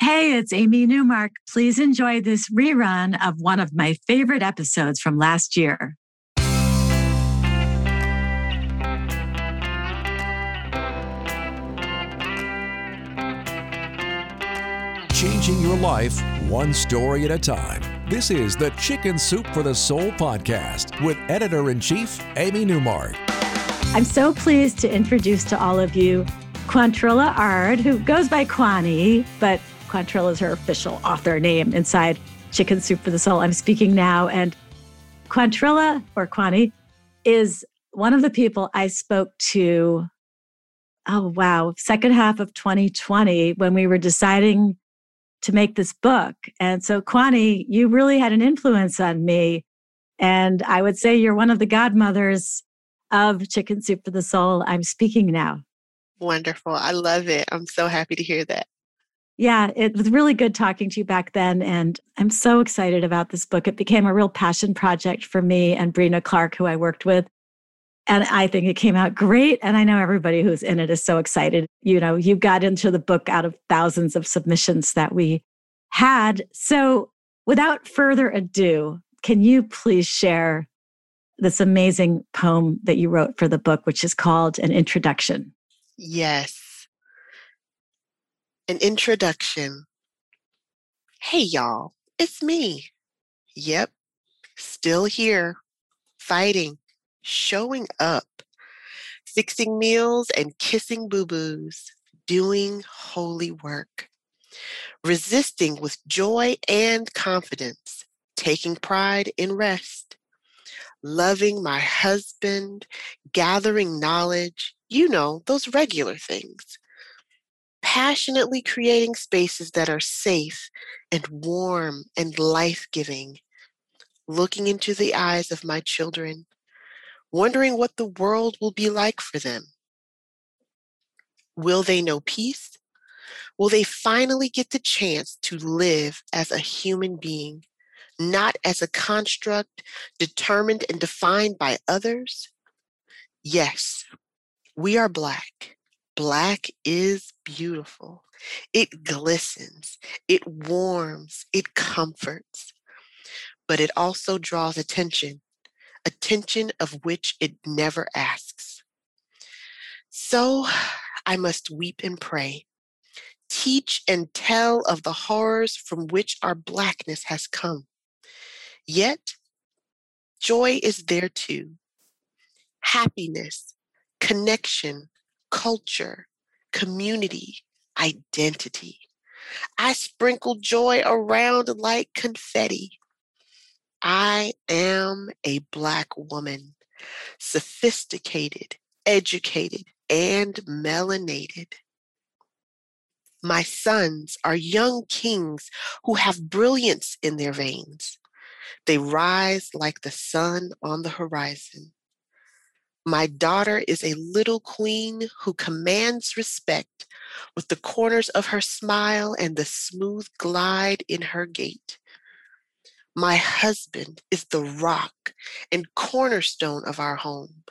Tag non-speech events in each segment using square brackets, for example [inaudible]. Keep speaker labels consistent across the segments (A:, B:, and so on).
A: Hey, it's Amy Newmark. Please enjoy this rerun of one of my favorite episodes from last year.
B: Changing your life one story at a time. This is the Chicken Soup for the Soul podcast with editor in chief, Amy Newmark.
A: I'm so pleased to introduce to all of you Quantrilla Ard, who goes by Quani, but Quantrilla is her official author name inside Chicken Soup for the Soul. I'm speaking now. And Quantrilla, or Quani, is one of the people I spoke to, oh, wow, second half of 2020 when we were deciding to make this book. And so, Quani, you really had an influence on me. And I would say you're one of the godmothers of Chicken Soup for the Soul. I'm speaking now.
C: Wonderful. I love it. I'm so happy to hear that.
A: Yeah, it was really good talking to you back then. And I'm so excited about this book. It became a real passion project for me and Breena Clarke, who I worked with. And I think it came out great. And I know everybody who's in it is so excited. You know, you got into the book out of thousands of submissions that we had. So without further ado, can you please share this amazing poem that you wrote for the book, which is called An Introduction?
C: Yes an introduction. Hey, y'all, it's me. Yep, still here, fighting, showing up, fixing meals and kissing boo boos, doing holy work, resisting with joy and confidence, taking pride in rest, loving my husband, gathering knowledge, you know, those regular things passionately creating spaces that are safe and warm and life giving, looking into the eyes of my children, wondering what the world will be like for them. Will they know peace? Will they finally get the chance to live as a human being, not as a construct determined and defined by others? Yes, we are Black. Black is beautiful. It glistens, it warms, it comforts, but it also draws attention, attention of which it never asks. So I must weep and pray, teach and tell of the horrors from which our Blackness has come. Yet, joy is there too. Happiness, connection, culture, community, identity. I sprinkle joy around like confetti. I am a Black woman, sophisticated, educated, and melanated. My sons are young kings who have brilliance in their veins. They rise like the sun on the horizon. My daughter is a little queen who commands respect with the corners of her smile and the smooth glide in her gait. My husband is the rock and cornerstone of our home,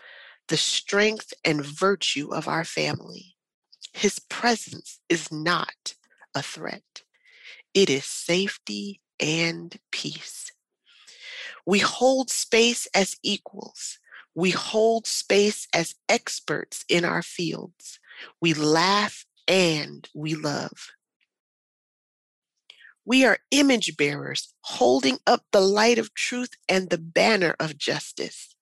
C: the strength and virtue of our family. His presence is not a threat, it is safety and peace. We hold space as equals we hold space as experts in our fields. We laugh and we love. We are image bearers holding up the light of truth and the banner of justice.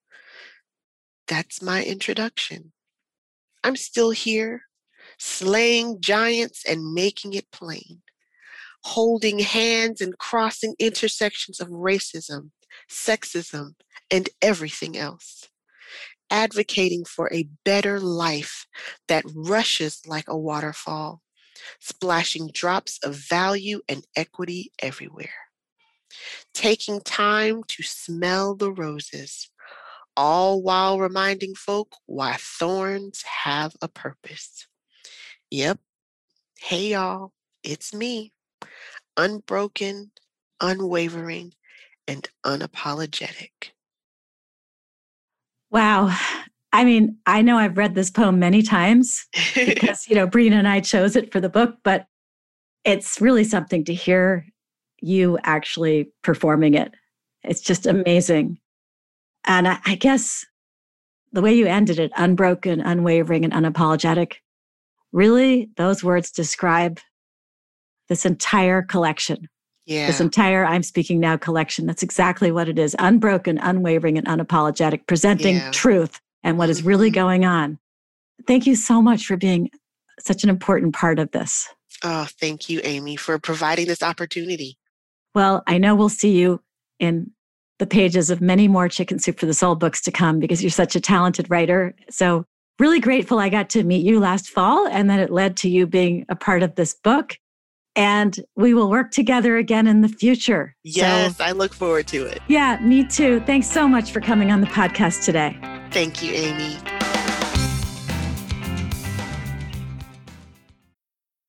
C: That's my introduction. I'm still here, slaying giants and making it plain, holding hands and crossing intersections of racism, sexism, and everything else advocating for a better life that rushes like a waterfall, splashing drops of value and equity everywhere. Taking time to smell the roses, all while reminding folk why thorns have a purpose. Yep. Hey, y'all, it's me, unbroken, unwavering, and unapologetic.
A: Wow. I mean, I know I've read this poem many times [laughs] because, you know, Breena and I chose it for the book, but it's really something to hear you actually performing it. It's just amazing. And I, I guess the way you ended it, unbroken, unwavering, and unapologetic, really, those words describe this entire collection.
C: Yeah.
A: This entire I'm Speaking Now collection. That's exactly what it is unbroken, unwavering, and unapologetic, presenting
C: Yeah.
A: truth and what is really
C: Mhm.
A: going on. Thank you so much for being such an important part of this.
C: Oh, thank you, Amy, for providing this opportunity.
A: Well, I know we'll see you in the pages of many more Chicken Soup for the Soul books to come because you're such a talented writer. So, really grateful I got to meet you last fall and that it led to you being a part of this book. And we will work together again in the future. So,
C: Yes, I look forward to it.
A: yeah, me too. Thanks so much for coming on the podcast today.
C: Thank you, Amy.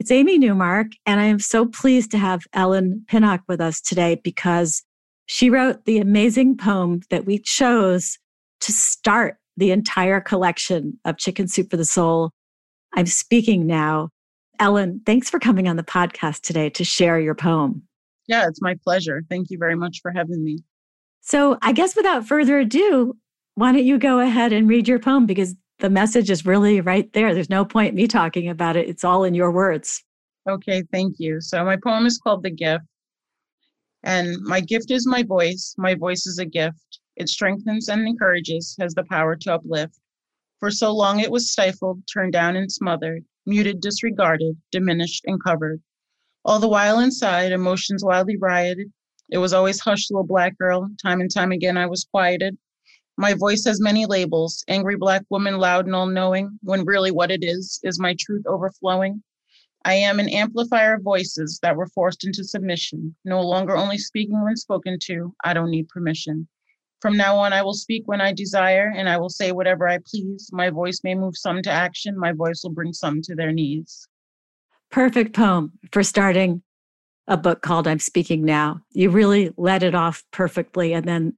A: It's Amy Newmark, and I am so pleased to have Ellen Pinnock with us today because she wrote the amazing poem that we chose to start the entire collection of Chicken Soup for the Soul. I'm speaking now. Ellen, thanks for coming on the podcast today to share your poem.
D: Yeah, it's my pleasure. Thank you very much for having me.
A: So, I guess without further ado, why don't you go ahead and read your poem because the message is really right there. There's no point me talking about it. It's all in your words.
D: Okay, thank you. So, my poem is called The Gift. And my gift is my voice. My voice is a gift. It strengthens and encourages, has the power to uplift. For so long it was stifled, turned down and smothered, muted, disregarded, diminished, and covered. All the while inside, emotions wildly rioted. It was always hushed a black girl. Time and time again, I was quieted. My voice has many labels angry black woman, loud and all knowing, when really what it is, is my truth overflowing. I am an amplifier of voices that were forced into submission, no longer only speaking when spoken to. I don't need permission. From now on, I will speak when I desire, and I will say whatever I please. My voice may move some to action, my voice will bring some to their knees.
A: perfect poem for starting a book called I'm Speaking Now. You really led it off perfectly. And then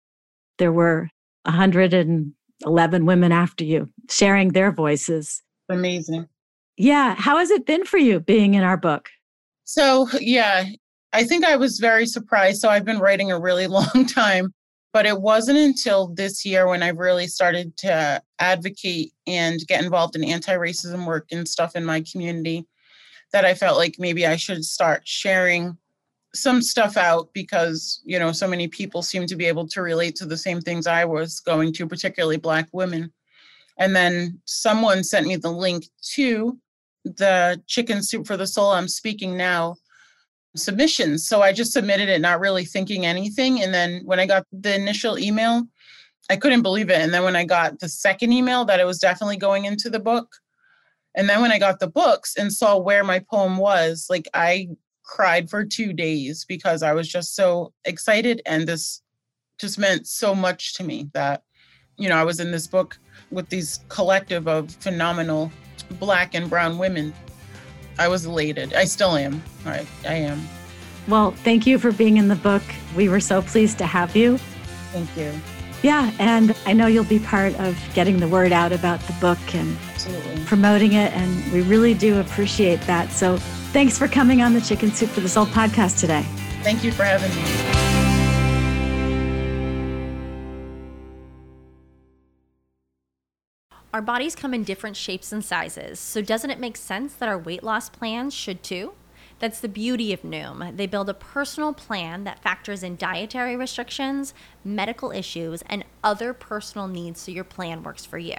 A: there were 111 women after you sharing their voices.
D: Amazing.
A: Yeah. How has it been for you being in our book?
D: So, yeah, I think I was very surprised. So, I've been writing a really [laughs] long time, but it wasn't until this year when I really started to advocate and get involved in anti racism work and stuff in my community that I felt like maybe I should start sharing some stuff out because, you know, so many people seem to be able to relate to the same things I was going to, particularly Black women. And then someone sent me the link to the Chicken Soup for the Soul I'm speaking now submissions. So I just submitted it, not really thinking anything. And then when I got the initial email, I couldn't believe it. And then when I got the second email that it was definitely going into the book, and then when I got the books and saw where my poem was, like I cried for two days because I was just so excited. And this just meant so much to me that, you know, I was in this book with these collective of phenomenal black and brown women. I was elated. I still am. I, I am.
A: Well, thank you for being in the book. We were so pleased to have you.
D: Thank you.
A: Yeah. And I know you'll be part of getting the word out about the book and
D: Absolutely.
A: promoting it. And we really do appreciate that. So thanks for coming on the Chicken Soup for the Soul podcast today.
D: Thank you for having me.
E: Our bodies come in different shapes and sizes, so doesn't it make sense that our weight loss plans should too? That's the beauty of Noom. They build a personal plan that factors in dietary restrictions, medical issues, and other personal needs so your plan works for you.